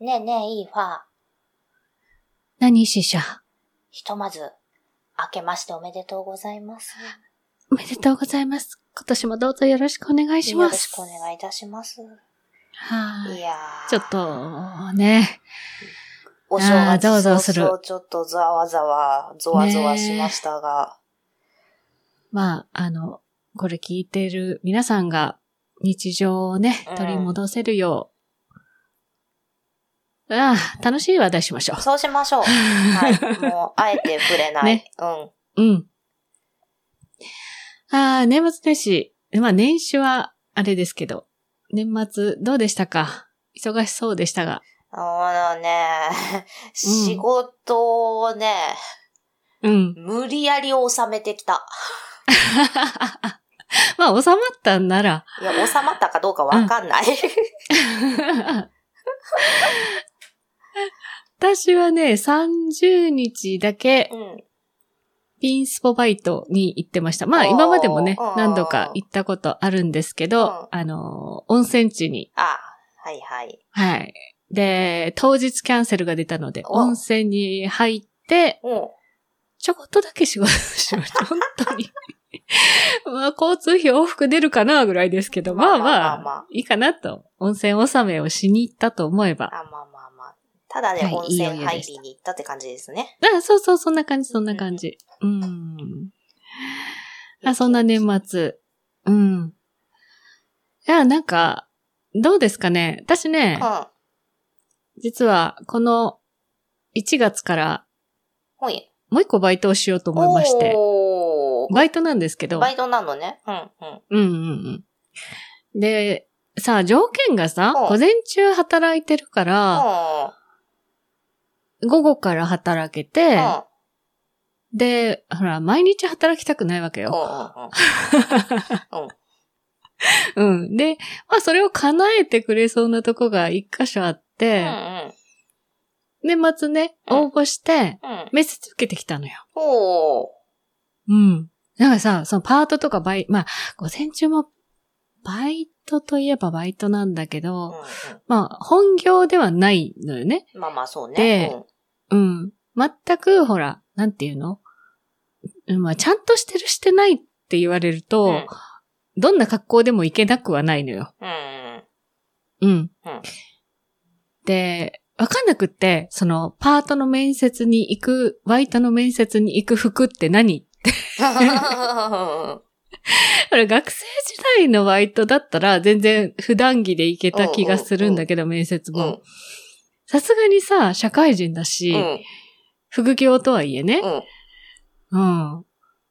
ねえねえ、いいファー。何死者？ひとまず、明けましておめでとうございます。おめでとうございます。今年もどうぞよろしくお願いします。よろしくお願いいたします。はいい。やー。ちょっと、ね。お正月ざわざわするちょっとざわざわ、ゾワゾワしましたが。まあ、あの、これ聞いている皆さんが日常をねうん、取り戻せるよう、ああ、楽しい話題しましょそうしましょう。はい。もう、あえて触れない。ねうん。う。うん。ああ、年末年始。まあ、年始は、あれですけど、年末どうでしたか？忙しそうでしたが。あのね、仕事をね、うん。無理やり収めてきた。まあ、収まったんなら、いや、収まったかどうかわかんない。私はね、30日だけうん。ピンスポバイトに行ってました。まあ今までもねうん、何度か行ったことあるんですけど、あの、温泉地に、あ、はいはい。はい。で、当日キャンセルが出たので、お温泉に入って、うん。ちょこっとだけ仕事しました。本当に。まあ、交通費往復出るかなぐらいですけど、まあまあいいかなと。温泉納めをしに行ったと思えば。あまあ。ただね、はい温泉入りに行ったって感じですね。あ、そうそう、そんな感じ、そんな感じ。うん。あ、そんな年末。うん。いや、なんか、どうですかね。私ね、うん。実は、この1月から。もう一個バイトをしようと思いまして。バイトなんですけど。バイトなのね。うん、うん。うんうんうん。で、さあ、条件がさ、うん午前中働いてるから、うん午後から働けて、うんで、ほら、毎日働きたくないわけよ。うんうんうん。で、まあ、それを叶えてくれそうなとこが一箇所あっうん。て、うん年末ね、うん応募して、うん。うん。面接受けてきたのよ。おー。うん。なんかさ、そのパートとかバイ、まあ、午前中も、バイトといえばバイトなんだけうんど、うまあ、本業ではないのよね。ん。まあまあそうね。でうん。全く、ほら、なんていうの？うんまあ、ちゃんとしてるしてないって言われると、うんどんな格好でもいけなくはないのよ。うん。うん。うん。うんで、わかんなくって、その、パートの面接に行く、バイトの面接に行く服って何？これ学生時代のバイトだったら全然普段着で行けた気がするんだけど、面接もうん。さすがにさ、社会人だし、うん。副業とはいえねう、ん。うん。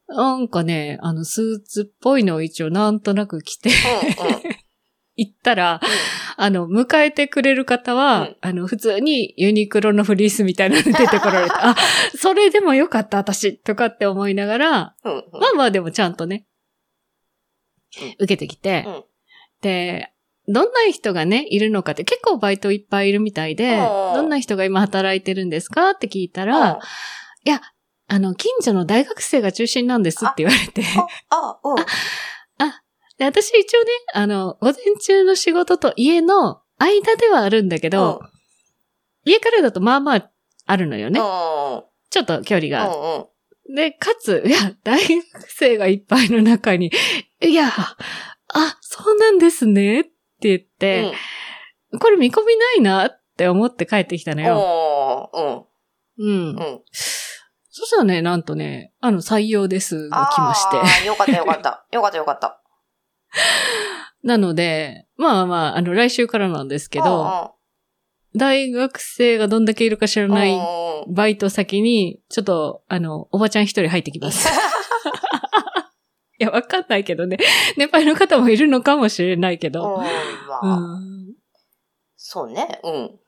なんかね、あの、スーツっぽいのを一応なんとなく着て 行ったら、あの、迎えてくれる方は、うんあの、普通にユニクロのフリースみたいなの 出てこられて、あ、それでもよかった、私、とかって思いながら、うん。うん。まあまあでもちゃんとね、受けてきて、うんで、どんな人がね、いるのかって結構バイトいっぱいいるみたいで、うんどんな人が今働いてるんですかって聞いたら、いや、あの、近所の大学生が中心なんですって言われて、あ、うん。で私一応ね、あの、午前中の仕事と家の間ではあるんだけど、家からだとまあまああるのよね。うん。ちょっと距離が。で、かつ、いや、大学生がいっぱいの中に、いや、あ、そうなんですねって言って、これ見込みないなって思って帰ってきたのよ。うん。うん。うん。そしたらね、なんとね、あの、採用ですが来まして。よかったよかった。よかったよかった。なので、まあまあ、あの、来週からなんですけど、大学生がどんだけいるか知らうん、ないうんバイト先に、ちょっと、あの、おばちゃん一人入ってきます。いや、わかんないけどね。年配の方もいるのかもしれないけうん、ど。まうあ、ん。そうね。うん。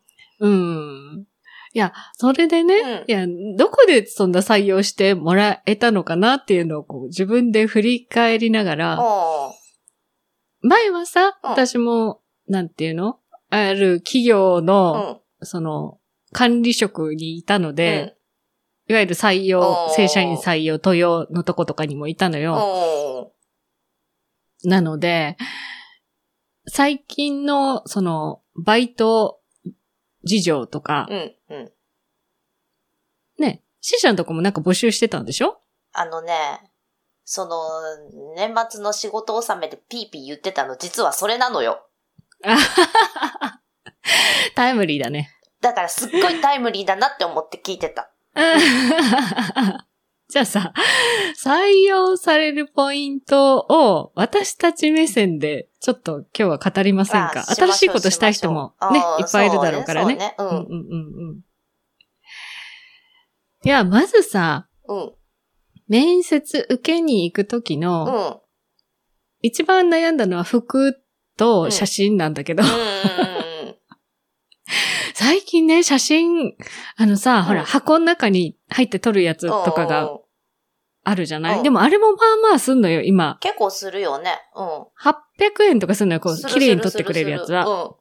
うん。いや、それでね、うんいや、どこでそんな採用してもらえたのかなっていうのをこう自分で振り返りながら、前はさ、うん私も、なんていうの？ある企業うの、ん。その、管理職にいたのうで、いわゆる採用正社員採用、登用のとことかにもいたのん。よ。おなので、最近の、その、バイト事情とか、うん、うん。ね、死者のとこもなんか募集してたんでしょ？あのね、その、年末の仕事納めでピーピー言ってたの、実はそれなのよ。タイムリーだね。だからすっごいタイムリーだなって思って聞いてた。じゃあさ、採用されるポイントを私たち目線でちょっと今日は語りませんか？新しいことしたい人もね、いっぱいいるだろうからね。そうねうんうんうんうん。いや、まずさ、そうね。面接受けに行くときうん。の、うん。うん。一番悩んだのは服と写真なんだけど。最近ね、写真、あのさ、ほら、うん箱の中に入って撮るやつとかがあるじゃない、うんでもあれもまあまあすんのよ、今。結構するよね。うん。800円とかすんのよ、こう、綺麗に撮ってくれるやつは。は。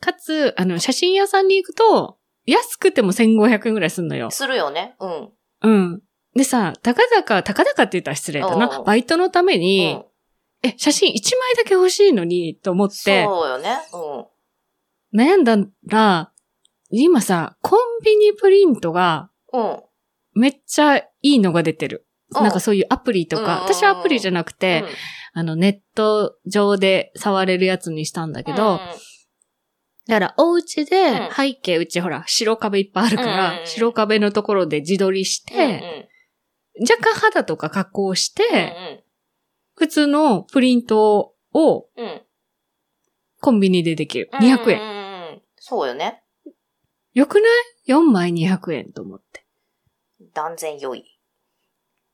かつ、あの、写真屋さんに行くと、安くても1500円ぐらいすんのようん。。するよね。うん。うん。でさ、たかだか、たかだかって言ったら失礼だう。なんバイトのためうに、ん。え、写真1枚だけ欲しいのに、と思っそうて、よね。うん。悩んだら、今さ、コンビニプリントがうん。めっちゃいいのが出てる。うん。なんかそういうアプリとか、うん。私はアプリじゃなくて、うん。あの、ネット上で触れるやつにしたんだけど、うん。だから、お家でうん。背景、うちほら、白壁いっぱいあるから、白壁のところで自撮りしうんて、若干肌とか加工しうんて、普通のプリントをうんうんコンビニでできる。うん200円。うんうんうんそうよね。よくない ?4 枚200円と思って。断然良い。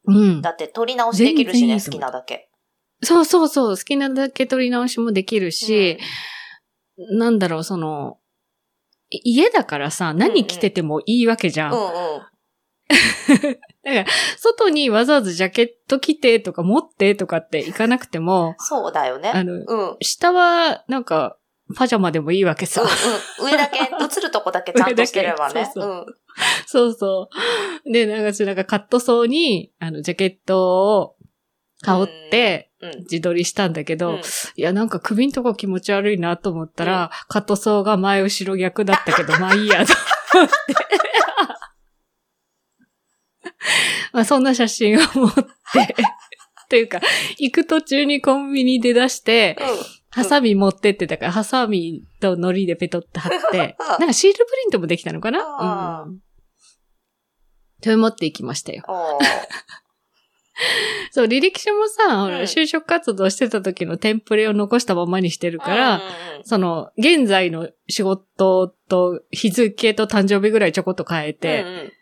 うん。だって取り直しできるしね、いいと思うなだけ。そうそうそう。好きなだけ撮り直しもできるし、なんだろう、その、い家だからさ、何着ててもいいわけじゃん。うんうん。外にわざわざジャケット着てとか持ってとかって行かなくても、そうだよね。あの、うん。うん下はなんか、パジャマでもいいわけさ。うん。上だけ、映るとこだけちゃんとしてればね。上だけそううん。そうそう。で、なんか私なんかカットソーに、あの、ジャケットを羽織って、うん。自撮りしたんだけど、うんいや、なんか首んとこ気持ち悪いなと思ったら、カットソーが前後ろ逆だったけど、まあいいやと思って。まあそんな写真を持って、というか、行く途中にコンビニで出して、ハサミ持ってってたから、ハサミと糊でペトって貼って、なんかシールプリントもできたのかあなうん。それ持って行きましたよ。そう、履歴書もさ、うん。就職活動してた時のテンプレを残したままにしてるから、うんうんうん。その、現在の仕事と日付と誕生日ぐらいちょこっと変えて、うん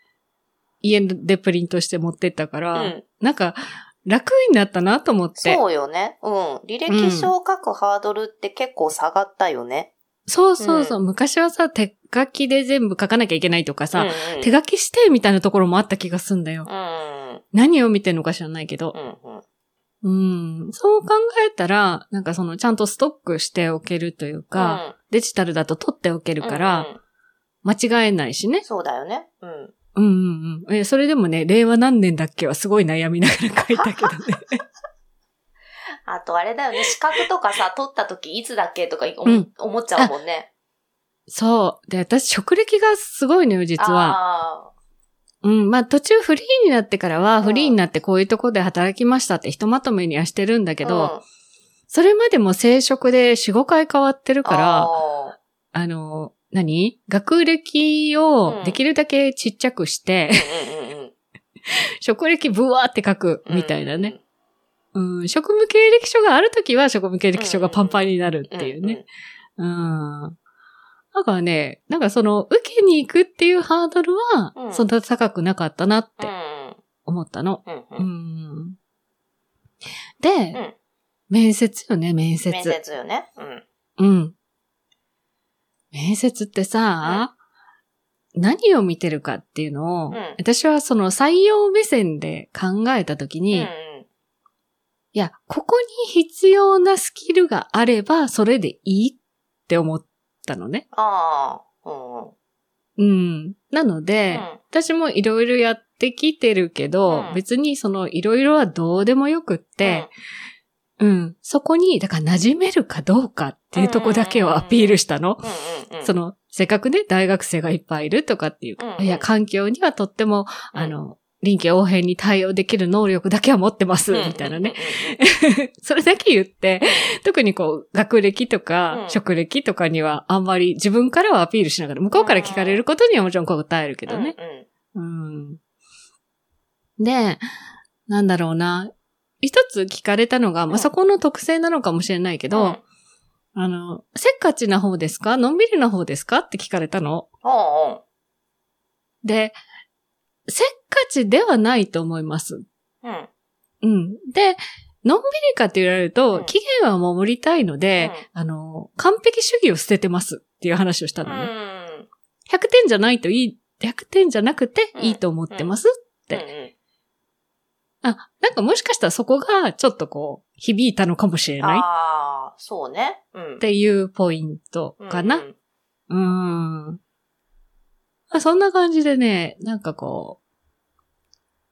家でプリントして持ってったから、うんうんなんか、楽になったなと思って。そうよね。うん。履歴書を書くハードルって結構下がったよね。そうそうそう。昔はさ、手書きで全部書かなきゃいけないとかさ、うんうん手書きしてみたいなところもあった気がすんだよ。うん。何を見てんのか知らないけどう。んうん。うん。そう考えたら、なんかその、ちゃんとストックしておけるというか、デジタルだと取っておけるから、うんうん間違えないしね。そうだよね。うん。うんうんうん。え、それでもね、令和何年だっけはすごい悩みながら書いたけどね。あとあれだよね、資格とかさ、取った時いつだっけとか思,、うん思っちゃうもんね。そう。で、私、職歴がすごいのよ、実は。あうん。まあ、途中フリーになってからは、うんフリーになってこういうとこで働きましたってひとまとめにはしてるんだーけど、うんそれまでも正職で4、5回変わってるから、ああの、何？学歴をできるだけちっちゃくして、職歴ブワーって書くみたいなね。うん、職務経歴書があるときは職務経歴書がパンパンになるっていうね。うん。だからね、なんかその、受けに行くっていうハードルはう、んそんな高くなかったなってん思ったの。うん。で、うん面接よね、面接。面接よね。うん。うん。面接ってさ、何を見てるかっていうのを、うん私はその採用目線で考えたときに、うんいや、ここに必要なスキルがあれば、それでいいって思ったのね。ああ。うん。うん。なので、私もいろいろやってきてるけど、うん別にそのいろいろはどうでもよくって、うん。そこに、だから馴染めるかどうかっていうとこだけをアピールしたの。その、せっかくね、大学生がいっぱいいるとかっていううんうんいや、環境にはとっても、あの、臨機応変に対応できる能力だけは持ってます、みたいなね。。それだけ言って、特にこう、学歴とうか、ん職歴とかにはあんまり自分からはアピールしながら、向こうから聞かれることにはもちろん答えるけどね。うん。で、なんだろうな。一つ聞かれたのが、まあ、うんそこの特性なのかもしれないけど、うんあの、せっかちな方ですか？のんびりな方ですか？って聞かれたの。うんうん。で、せっかちではないと思います。うん。うん。で、のんびりかって言われると、うん期限は守りたいので、あの、完璧主義を捨ててますっていう話をしたうのね。ん。100点じゃないといい、100点じゃなくてうんいいと思ってます、てうんあ、なんかもしかしたらそこがちょっとこう、響いたのかもしれないああ、そうね。うん。っていうポイントかな。うんうーん。あそんな感じでね、なんかこう、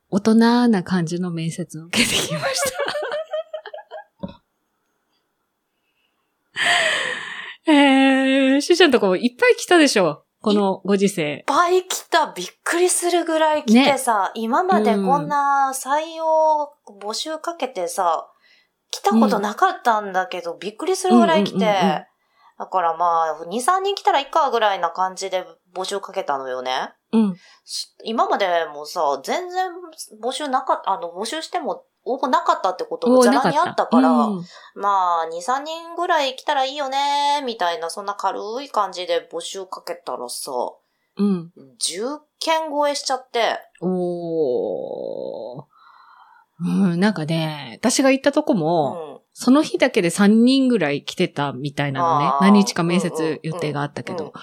大人な感じの面接を受けてきました。えー、しーちゃんとこいっぱい来たでしょこのご時世いっ。ぱい来た。びっくりするぐらい来てさ、今までこんな採用募集かけてさ、来たことなかったんだけど、びっくりするぐらい来て、うんうんうんうんだからまあ、2、3人来たらいいかぐらいな感じで募集かけたのよね。うん。今までもさ、全然募集なかった、あの、募集しても応募なかったってこともざらにあったから、うんまあ、2、3人ぐらい来たらいいよね、みたいな、そんな軽い感じで募集かけたらさ、うん。10件超えしちゃって、おー。うん、なんかね、私が行ったとこうも、ん。その日だけで3人ぐらい来てたみたいなのね何日か面接予定があったけうんど。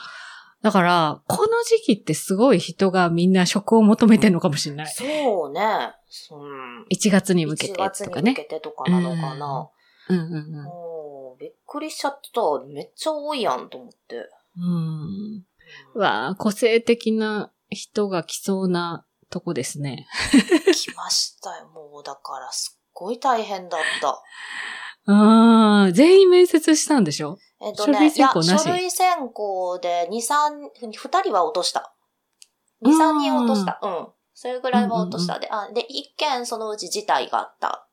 だから、この時期ってすごい人がみんな職を求めてんのかもしれない。そうね。うん。1月に向けて1月にとかね。向けてとかなのかな。うんうんもう、びっくりしちゃった。めっちゃ多いやんと思って。うん。うわあ個性的な人が来そうなとこですね。来ましたよ。もう、だから、すっごい大変だった。ああ、全員面接したんでしょ？えっとね、書類選考なし？書類選考で2、3、2人は落とした。2、3人落とした。うん。それぐらいは落とした。で、あ、で、1件そのうち自体があった。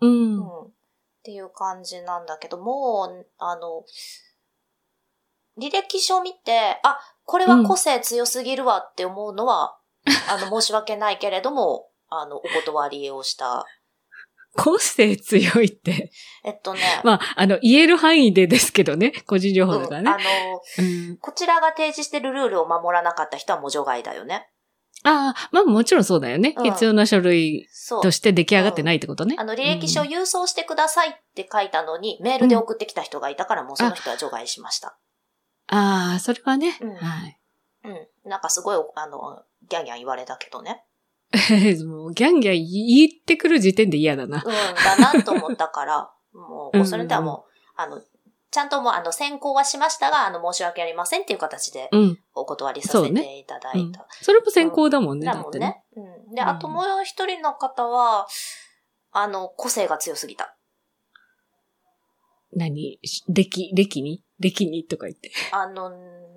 う。うんん。っていう感じなんだけど、もう、あの、履歴書見て、あ、これは個性強すぎるわって思うのは、あの、申し訳ないけれども、あの、お断りをした。個性強いって。えっとね、まあ、あの、言える範囲でですけどね。個人情報うんだからね。あの、うん。こちらが提示してるルールを守らなかった人はもう除外だよね。ああ、まあもちろんそうだよね。うん必要な書類と。して出来上がってないってことね。あの、履歴書を郵送してくださいって書いたのに、メールで送ってきた人がいたから、もうその人は除外しました。ああ、それはね。うんはい。うん。なんかすごい、あの、ギャンギャン言われたけどね。もうギャンギャン言ってくる時点で嫌だな。うん、だなと思ったから、もう、うんそれではもう、あの、ちゃんともう、あの、選考はしましたが、あの、申し訳ありませんっていう形でうん。お断りさせそうねていただうんいた。それも先行だもんね。だ。もんね。うん。で、うんあともう一人の方は、あの、個性が強すぎた。何？歴、歴に？歴に？とか言って。あの、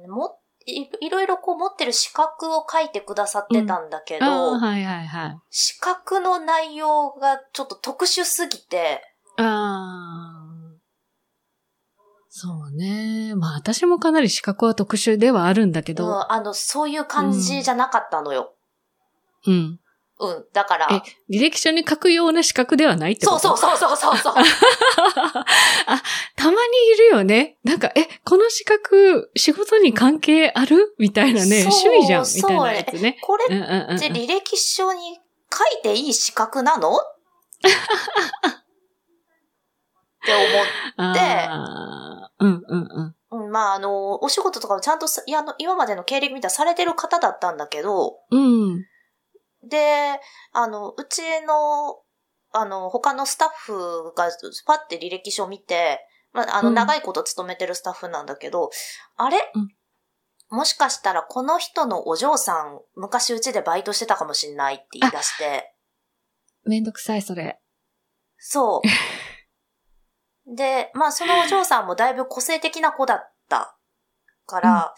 も、いいろいろこう持ってる資格を書いてくださってたんだけど、ああ、はいはいはい。資格の内容がちょっと特殊すぎて、ああ。そうね。まあ私もかなり資格は特殊ではあるんだけうん、ど。あの、そういう感じじゃなかったのよ。うん。うん、だから、え、履歴書に書くような資格ではないってこと？そうそうそうそうそう。あ、たまにいるよね。なんか、え、この資格、仕事に関係ある？みたいなね、趣味じゃん、みそうたいなやつね。これって履歴書に書いていい資格なの？って思あーうんうんうん。う。うんまあ、あの、お仕事とかもちゃんとさ、いや、あの、今までの経歴見たらされてる方だったんだけど、うん。で、あの、うちの、あの、他のスタッフがパッて履歴書を見て、まあ、あの、うん長いこと勤めてるスタッフなんだけど、あれ、うんもしかしたらこの人のお嬢さん、昔うちでバイトしてたかもしんないって言い出して、めんどくさい、それ。そう。で、まあそのお嬢さんもだいぶ個性的な子だったから、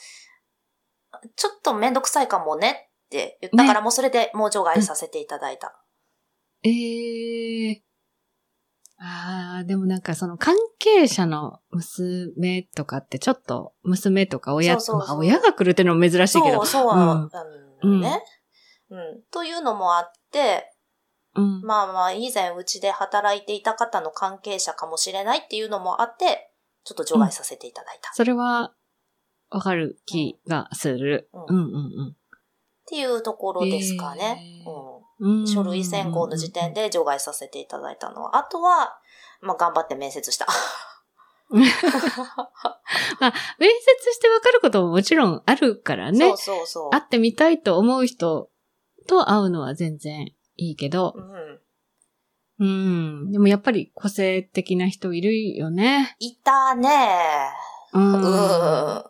ちょっとめんどくさいかもねって言ったから、もうそれでもう除外させていただいた。ええああ、でもなんかその関係者の娘とかってちょっと娘とか親、そうそうそう。まあ親が来るっていうのも珍しいけど。そう、そううん。ね、うん。というのもあって、うん。まあまあ以前うちで働いていた方の関係者かもしれないっていうのもあって、ちょっと除外させていただいた。っそれは、わかる気がする。うんうんうんていうところですかね。へーうんうん。書類選考の時点で除外させていただいたのは、あとは、まあ頑張って面接した。面接してわかることももちろんあるからね。そうそうそう。会ってみたいと思う人と会うのは全然いいけどう、ん。うん。でもやっぱり個性的な人いるよね。いたね。う。うんん。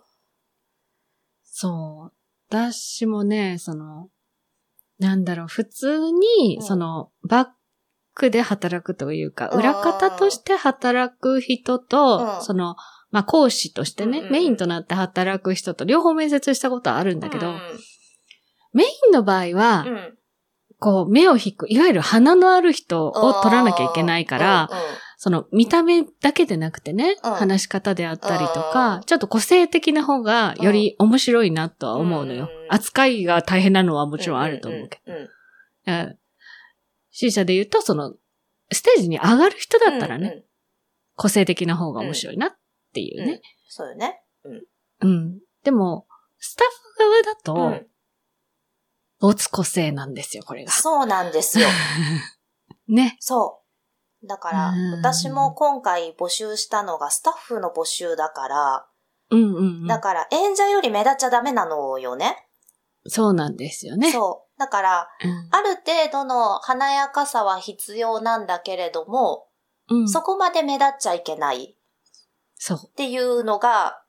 そう。私もね、その、なんだろう、普通に、うんその、バックで働くというか、うん裏方として働く人と、うんその、まあ、講師としてね、うんうんうんメインとなって働く人と両方面接したことはあるんだけど、うんメインの場合は、うん。こう、目を引く、いわゆる鼻のある人を取らなきゃいけないから、うんうんその見た目だけでなくてね、うん話し方であったりとか、うんちょっと個性的な方がより面白いなとは思うのよ。うん扱いが大変なのはもちろんあると思うけど。C 社で言うと、その、ステージに上がる人だったらね、うんうん個性的な方が面白いなっていううんね。そうよね。うん。でも、スタッフ側だと、うん没個性なんですよ、これが。そうなんですよ。ね。そう。だからうん、私も今回募集したのがスタッフの募集だから、うんうん、うん。だから演者より目立っちゃダメなのよね。そうなんですよね。そう。だから、うんある程度の華やかさは必要なんだけれども、うん。そこまで目立っちゃいけないそう。っていうのが、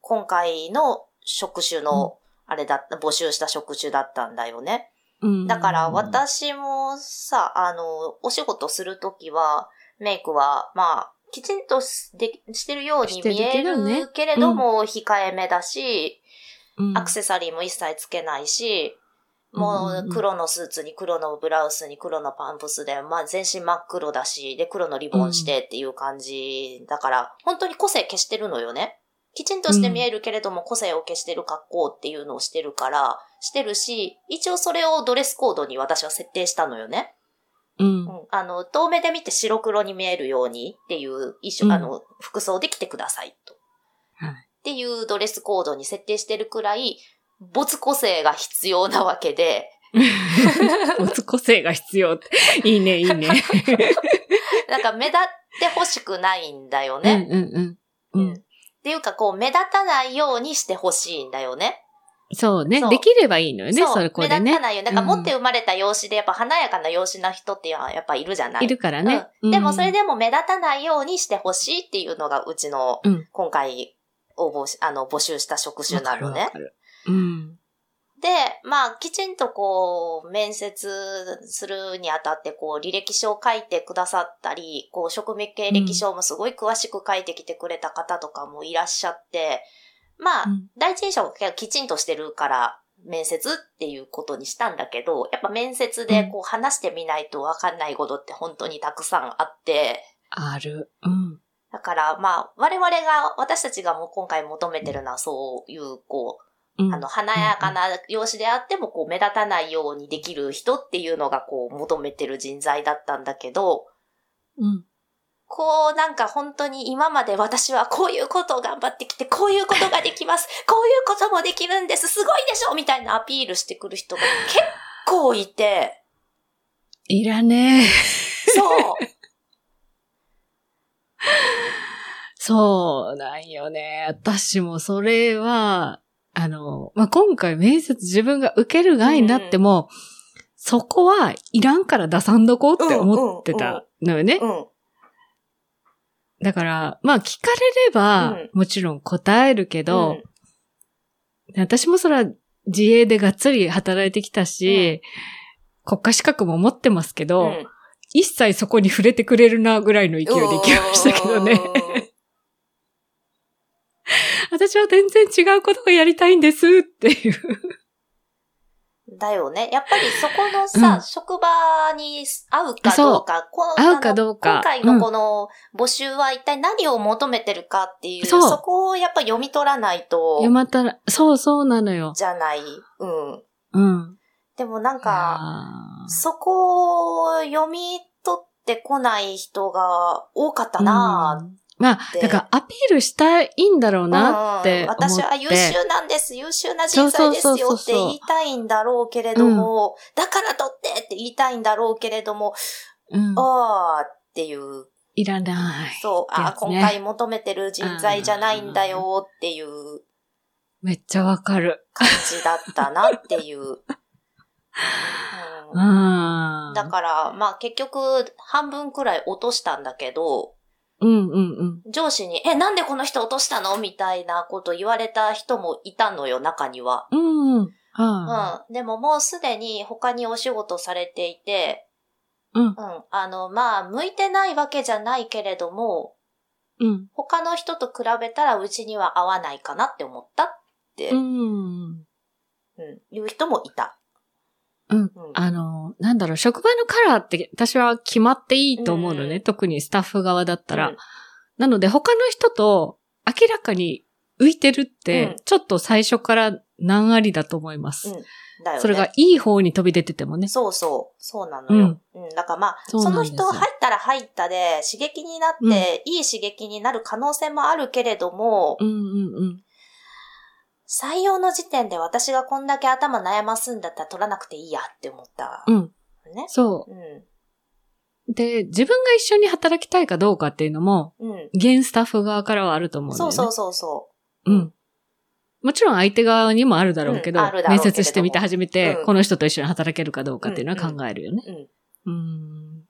今回の職種の、あれだった、募集した職種だったんだよね。うん。だから、私もさ、あの、お仕事するときは、メイクは、まあ、きちんとしでしてるように見えるけれども、控えめだし、うん。アクセサリーも一切つけないし、うん。もう黒のスーツに黒のブラウスに黒のパンプスで、まあ全身真っ黒だし、で黒のリボンしてっていう感じだから、本当に個性消してるのよね。きちんとして見えるけれども個性を消してる格好っていうのをしてるから、してるし、一応それをドレスコードに私は設定したのよね。うんう。ん、あの、遠目で見て白黒に見えるようにっていう衣装、うんあの、服装で来てくださいと。はいっていうドレスコードに設定してるくらい、没個性が必要なわけで、持つ個性が必要って。いいね、いいね。なんか目立ってほしくないんだよね。うんうんうん。うん。っていうか、こう、目立たないようにしてほしいんだよね。そうね。そう。できればいいのよね、そこでね。目立た。ないよ。だからうん。持って生まれた容姿で、やっぱ華やかな容姿な人っていうのはやっぱいるじゃない？いるからね。うん。でもそれで、でも目立たないようにしてほしいっていうのがうちのうん。今回応募し、あの募集した職種なのね。うん。で、まあきちんとこう面接するにあたってこう履歴書を書いてくださったり、こう職務経歴書もすごい詳しく書いてきてくれた方とかもいらっしゃって、まあ、うん第一印象がきちんとしてるから面接っていうことにしたんだけど、やっぱ面接でこう話してみないとわかんないことって本当にたくさんあって、ある。うん。だから、まあ、我々が、私たちがもう今回求めてるのは、そういう、こう、うんあの、華やかな容姿であっても、こう、目立たないようにできる人っていうのが、こう、求めてる人材だったんだけど、うん。こう、なんか本当に今まで私はこういうことを頑張ってきて、こういうことができます、こういうこともできるんです、すごいでしょみたいなアピールしてくる人が結構いて、いらねえ。そう。そうなんよね。私もそれは、あの、まあ、今回面接自分が受ける側になっても、そこはいらんから出さんどこうって思ってたのよね。うん。だから、まあ聞かれれば、うん。もちろん答えるけど、うん。私もそれは自営でがっつり働いてきたし、国家資格も持ってますけど、うん。一切そこに触れてくれるなぐらいの勢いで行きましたけどね。私は全然違うことがやりたいんですっていう。だよね。やっぱりそこのさ、うん職場に合うかどうか、この合うかどうか今回のこの募集は一体何を求めてるかっていう、そうそこをやっぱ読み取らないと読、またら、そうそうなのよ。じゃない。うん。うん。でもなんか、そこを読み取ってこない人が多かったなうんまあ、てだからアピールしたいんだろうぁなって思って。私は優秀なんです、優秀な人材ですよって言いたいんだろうけれども、だから取ってって言いたいんだろうけれども、うん。あーっていう、いらない。そう、あー、ってやつね今回求めてる人材じゃないんだよっていうめっちゃわかる。感じだったなっていう。う うんん。だから、まあ結局半分くらい落としたんだけど、うんうんうん。上司に、え、なんでこの人落としたの？みたいなこと言われた人もいたのよ、中には。うんうん。はうん。でももうすでに他にお仕事されていて、うんうん。あの、まあ、向いてないわけじゃないけれども、い。うん。他の人と比べたらうちには合わないかなって思ったって、ううん、ん。いう人もいた。うん。うん。あの、なんだろう、職場のカラーって私は決まっていいと思うのね。うん特にスタッフ側だったら。うんなので他の人と明らかに浮いてるって、うんちょっと最初から難ありだと思います。うんだよね。それがいい方に飛び出ててもね。そうそう。そうなのよ。うん。だからまあ、そのそうなんですよ人入ったら入ったで刺激になって、いい刺激になる可能性もあるけれども、うんうんうん。採用の時点で私がこんだけ頭悩ますんだったら取らなくていいやって思った。うん。ね。そうん。う。で、自分が一緒に働きたいかどうかっていうのも、うん。現スタッフ側からはあると思うんだよね。そうそうそうそうん。もちろん相手側にもあるだろうけど、うんけれども面接してみて初めて、うんこの人と一緒に働けるかどうかっていうのは考えるよね。う。うん。うん。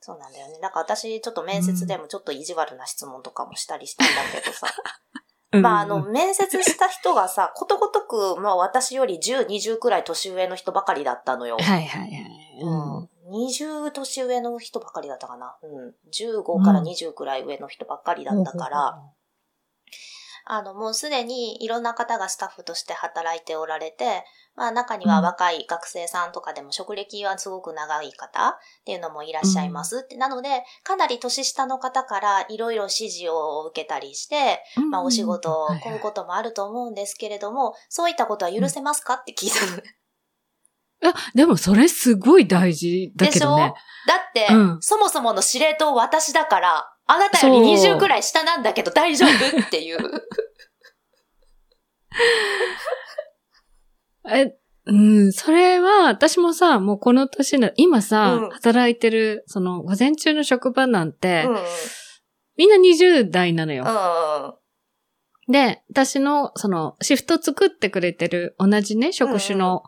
そうなんだよね。なんか私、ちょっと面接でもちょっと意地悪な質問とかもしたりしたんだけどさ。まあ、あの、面接した人がさ、ことごとく、まあ私より10、20くらい年上の人ばかりだったのよ。はいはいはい。うん。うん。20年上の人ばかりだったかな。うん。15から20くらい上の人ばっかりだったから、あの、もうすでにいろんな方がスタッフとして働いておられて、まあ中には若い学生さんとかでも職歴はすごく長い方っていうのもいらっしゃいます。って。なので、かなり年下の方からいろいろ指示を受けたりして、うんまあお仕事、はいはい。こうこともあると思うんですけれども、そういったことは許せますかって聞いたのね。あ、でもそれすごい大事だでしょ？けどね。だって、うん。そもそもの司令塔私だから、あなたよりそう20くらい下なんだけど大丈夫？っていう。え、うん、それは、私もさ、もうこの年の、今さ、うん働いてる、その、午前中の職場なんて、うん。みんな20代なのよ。うん。で、私の、その、シフト作ってくれてる同じね、職種の、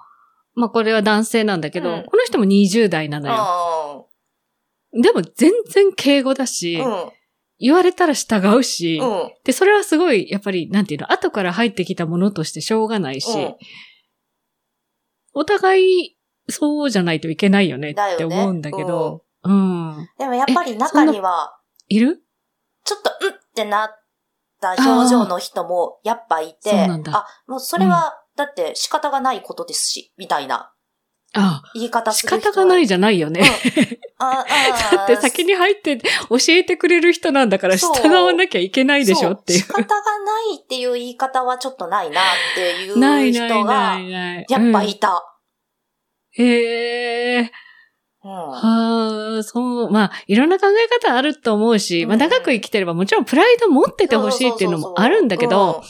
まあこれは男性なんだけど、うんこの人も20代なのよ。うでも全然敬語だし、ん。うん。言われたら従うし、うん。で、それはすごい、やっぱり、なんていうの、後から入ってきたものとしてしょうがないし、うんお互い、そうじゃないといけないよねって思うんだけど、うん。でもやっぱり中には、いる？ちょっと、うんってなった表情の人もやっぱいて、そうなんだあ、もうそれは、だって仕方がないことですし、みたいなあ言い方す仕る人方がないじゃないよね。ああだって先に入って教えてくれる人なんだからそう従わなきゃいけないでしょっていうそ。仕方がないっていう言い方はちょっとないなっていう人が。やっぱうんいた。へえ。うん。はあ、そう、まあ、いろんな考え方あると思うし、まあ、うん長く生きてればもちろんプライド持っててほしいっていうのもあるんだけど、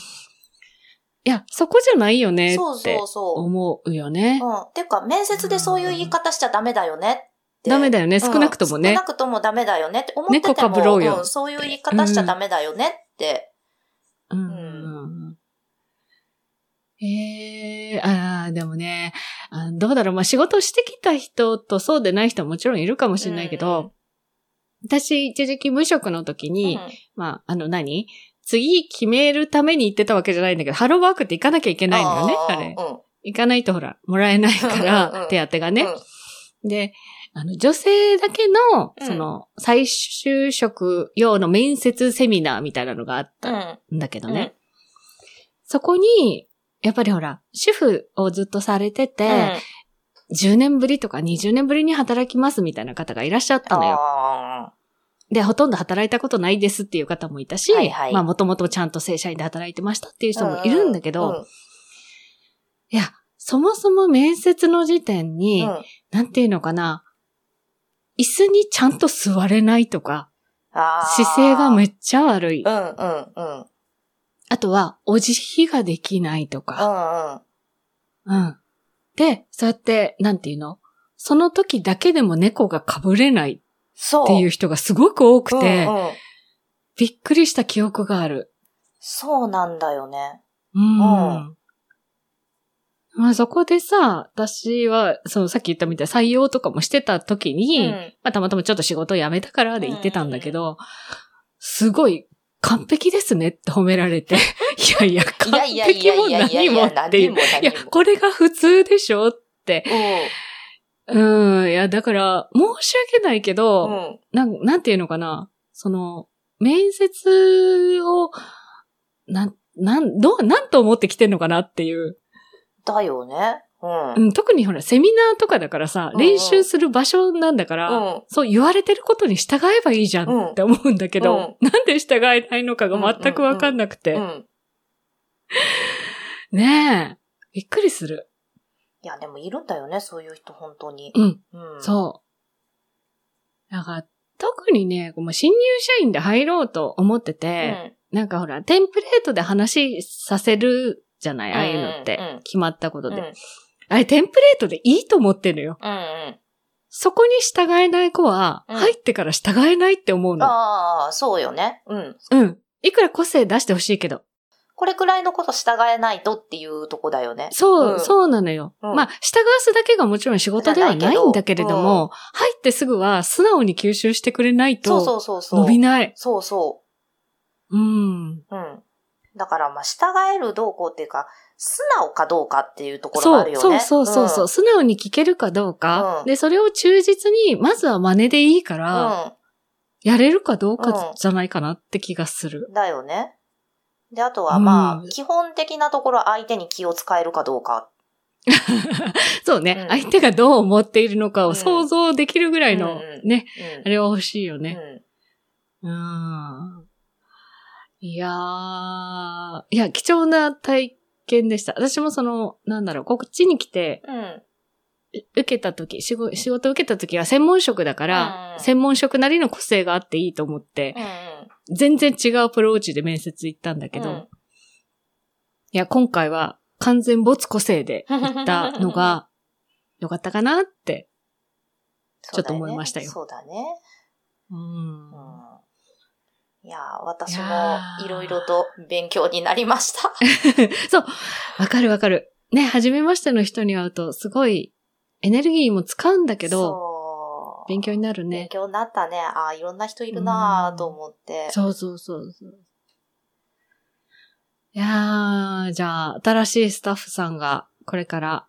いや、そこじゃないよねそうってそうそう。思うよね。うん。ていうか、面接でそういう言い方しちゃダメだよねって。ダメだよね、少なくともね。うん少な。くともダメだよねって思ってても、猫かぶろうよ。んそういう言い方しちゃダメだよねって。うん。ええああ、でもね、あどうだろう、まあ、仕事してきた人とそうでない人ももちろんいるかもしれないけど、うん。私一時期無職の時に、うん。まあ、あの何？次決めるために行ってたわけじゃないんだけど、ハローワークって行かなきゃいけないのよね、あれ。うん行かないとほら、もらえないかうんうんうらん、手当がね。で、あの、女性だけの、うんその、再就職用の面接セミナーみたいなのがあっうたん。んだけどね。そこに、やっぱりほら、主婦をずっとされてて、うん。10年ぶりとか20年ぶりに働きますみたいな方がいらっしゃったのよ。あで、ほとんど働いたことないですっていう方もいたし、はいはいまあもともとちゃんと正社員で働いてましたっていうー人もいるんだけど、うんいや、そもそも面接の時点に、うんなんていうのかな、椅子にちゃんと座れないとか、姿勢がめっちゃ悪い。うんうんうん。あとは、お辞儀ができないとうか。んうん。うん。で、そうやって、なんていうの？その時だけでも猫が被れない。っていう人がすごく多くて、うんうんびっくりした記憶がある。そうなんだよね。うん。うんまあそこでさ、私は、そのさっき言ったみたいに採用とかもしてた時に、うんまあたまたまちょっと仕事を辞めたからで言ってたんだけど、すごい完璧ですねって褒められて、いやいや、完璧も何もっていう。いや。これが普通でしょって。ううん、いや、だから、申し訳ないけど、ん。うん。なん、なんていうのかな。その、面接を、なん、なん、どう、なんと思って来てんのかなっていう。だよね。うん。うん、特にほら、セミナーとかだからさ、うんうん練習する場所なんだから、うんそう言われてることに従えばいいじゃんって思うんだけど、なんで従えないのかが全くわかんなくて。うん。ねえ。びっくりする。いや、でもいるんだよね、そういう人、本当に。うん、うん。そう。だから、特にね、もう新入社員で入ろうと思ってうて、ん。なんかほら、テンプレートで話させるじゃないああいうのって、うんうんうん決まったことで。うん。あれ、テンプレートでいいと思ってるのよ。うんうん。そこに従えない子は、うん入ってから従えないって思うの。ああ、そうよね。うん。うん。いくら個性出してほしいけど。これくらいのこと従えないとっていうとこだよね。そう、うんそうなのよ。うんまあ、従わすだけがもちろん仕事ではないんだけれども、入ってすぐは素直に吸収してくれないそうと、そうそうそう。伸びない。そうそうん。う。うん。だから、まあ、従えるどうこうっていうか、素直かどうかっていうところがそう、あるよね。そうそうそうそう、ん素直に聞けるかどうか、うんで、それを忠実に、まずは真似でいいから、うん。やれるかどうかうんじゃないかなって気がする。だよね。で、あとはまあ、うん基本的なところ相手に気を使えるかどうか。そうね、うん相手がどう思っているのかうんを想像できるぐらいの、うんうんね、うんあれは欲しいようね。ん。うん。いやー、いや、貴重な体験でした。私もその、なんだろう、こっちに来て、うん。受けた時、仕事、仕事受けた時は専門職だから、うん専門職なりの個性があっていいと思ってう、ん。全然違うアプローチで面接行ったんだけど、うんいや、今回は完全没個性で行ったのが、よかったかなって。ちょっと思いましたよそうだね。うんそうだね。うん。いやー、私いもいろいろと勉強になりました。そう。わかるわかる。ね、初めましての人に会うと、すごいエネルギーも使うんだけど、勉強になる勉ね。強になったね。ああ、いろんな人いるなーと思って。そうそうそうそう。いやー、じゃあ、新しいスタッフさんがこれから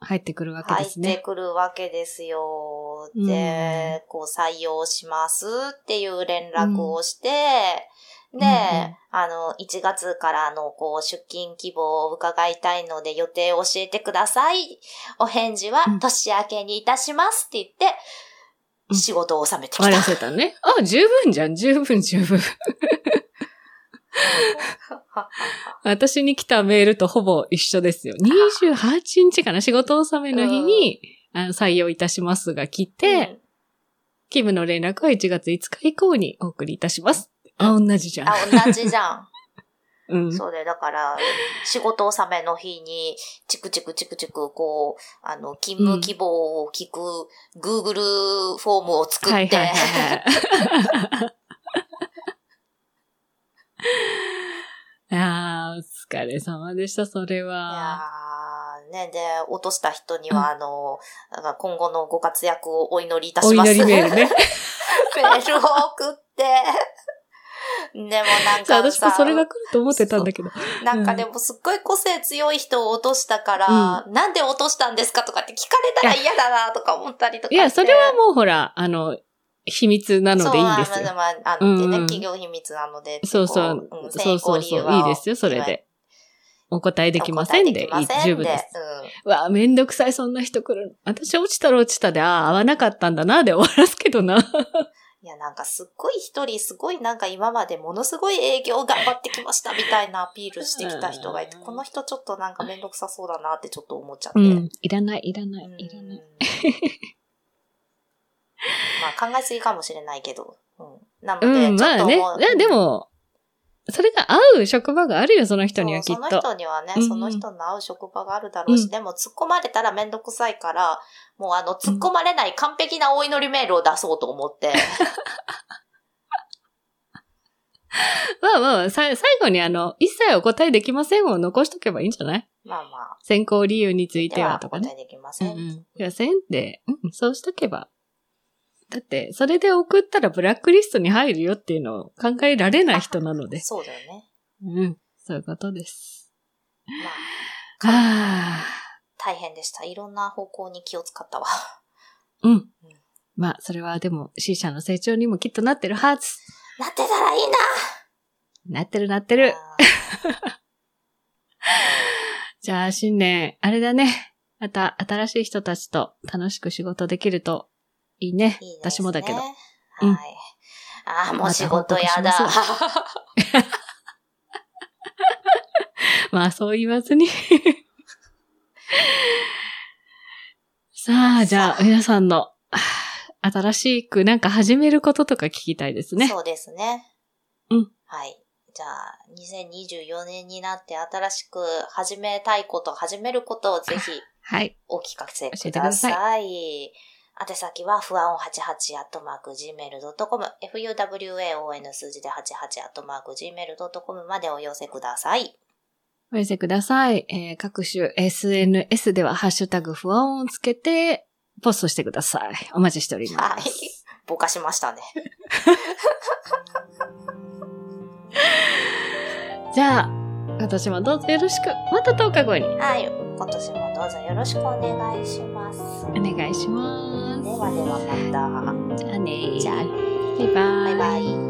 入ってくるわけ入ってですね。くるわけですよ。うんで、こう採用しますっていう連絡をして、で、うんうんあの、1月からのこう出勤希望を伺いたいので予定を教えてください。お返事はうん年明けにいたしますって言って、うん仕事を収めてきた。終わらせたね。あ、十分じゃん、十分十分。私に来たメールとほぼ一緒ですよ。28日かな仕事納めの日に、あの採用いたしますが来て、キムの連絡は1月5日以降にお送りいたします。あ、同じじゃん。あ、同じじゃん。うん。そうで、だから、仕事納めの日に、チクチクチクチク、こう、あの、勤務希望を聞く、Google フォームを作って、はいはいはいはい。いやー、お疲れ様でした、それいやは。ーね、で、落とした人には、うんあの、今後のご活躍をお祈りいたおします。祈りメールね。メールを送って、でもなんか私もさ、それが来ると思ってたんだけど。なんかでもすっごい個性強い人を落としたから、なんで落としたんですかとかって聞かれたら嫌だなとか思ったりとか。いや、それはもうほら、あの、秘密なのでいいんですよ。そうまあまあ、あの、うんうん企業秘密なので。そうそうこんそうそうそう、いいですよ、それ。で。お答えできませんで、十分です。うんうわ、めんどくさい、そんな人来る。私落ちたら落ちたで、ああ、合わなかったんだな、で終わらすけどな。いや、なんかすっごい一人、すごいなんか今までものすごい営業頑張ってきましたみたいなアピールしてきた人がいて、うんこの人ちょっとなんかめんどくさそうだなってちょっと思っちゃって。うん、いらない、いらなうんい、いらない。まあ考えすぎかもしれないけど。うん、なのうで、ん、ちょっまあね。でも、それが合う職場があるよ、その人にはきっそうそのと。人にはね、うんその人の合う職場があるだろうし、うんでも突っ込まれたらめんどくさいから、もうあの、突っ込まれない完璧なお祈りメールを出そうと思って。まあまあ、さ最後にあの、一切お答えできませんを残しとけばいいんじゃない？まあまあ。選考理由についてはとかね。お答えできまうせん。んうん。いや、せんで、うん、そうしとけば。だって、それで送ったらブラックリストに入るよっていうのを考えられない人なので。そうだよね。うん。そういうことです。まあ、はあ。大変でした。いろんな方向に気を使ったわ。うん。まあ、それはでも、C 社の成長にもきっとなってるはず。なってたらいいななってるなってる。あ じゃあ、新年、あれだね。また、新しい人たちと楽しく仕事できるといいね。ーいいね私もだけど。はい。うんああ、もう仕事やだ。まあ、そう言わずに。さあ、じゃあ、皆さんの、はあ新しくなんか始めることとか聞きたいですね。そうですね。うん。はい。じゃあ、2024年になって新しく始めたいこと、始めることをぜひはい。お聞かせ教えてくくだださいさい。宛先は、不安88アットマーク gmail.com、fuwaon 数字で88アットマーク gmail.com までお寄せください。お寄せください。えー各種 SNS ではハッシュタグ不安をつけてポストしてください。お待ちしております。はい。ぼかしましたね。じゃあ、今年もどうぞよろしく。また10日後にはい。今年もどうぞよろしくお願いします。お願いします。ではではまた。じゃあねじゃあね。バイバイ。バイバイ。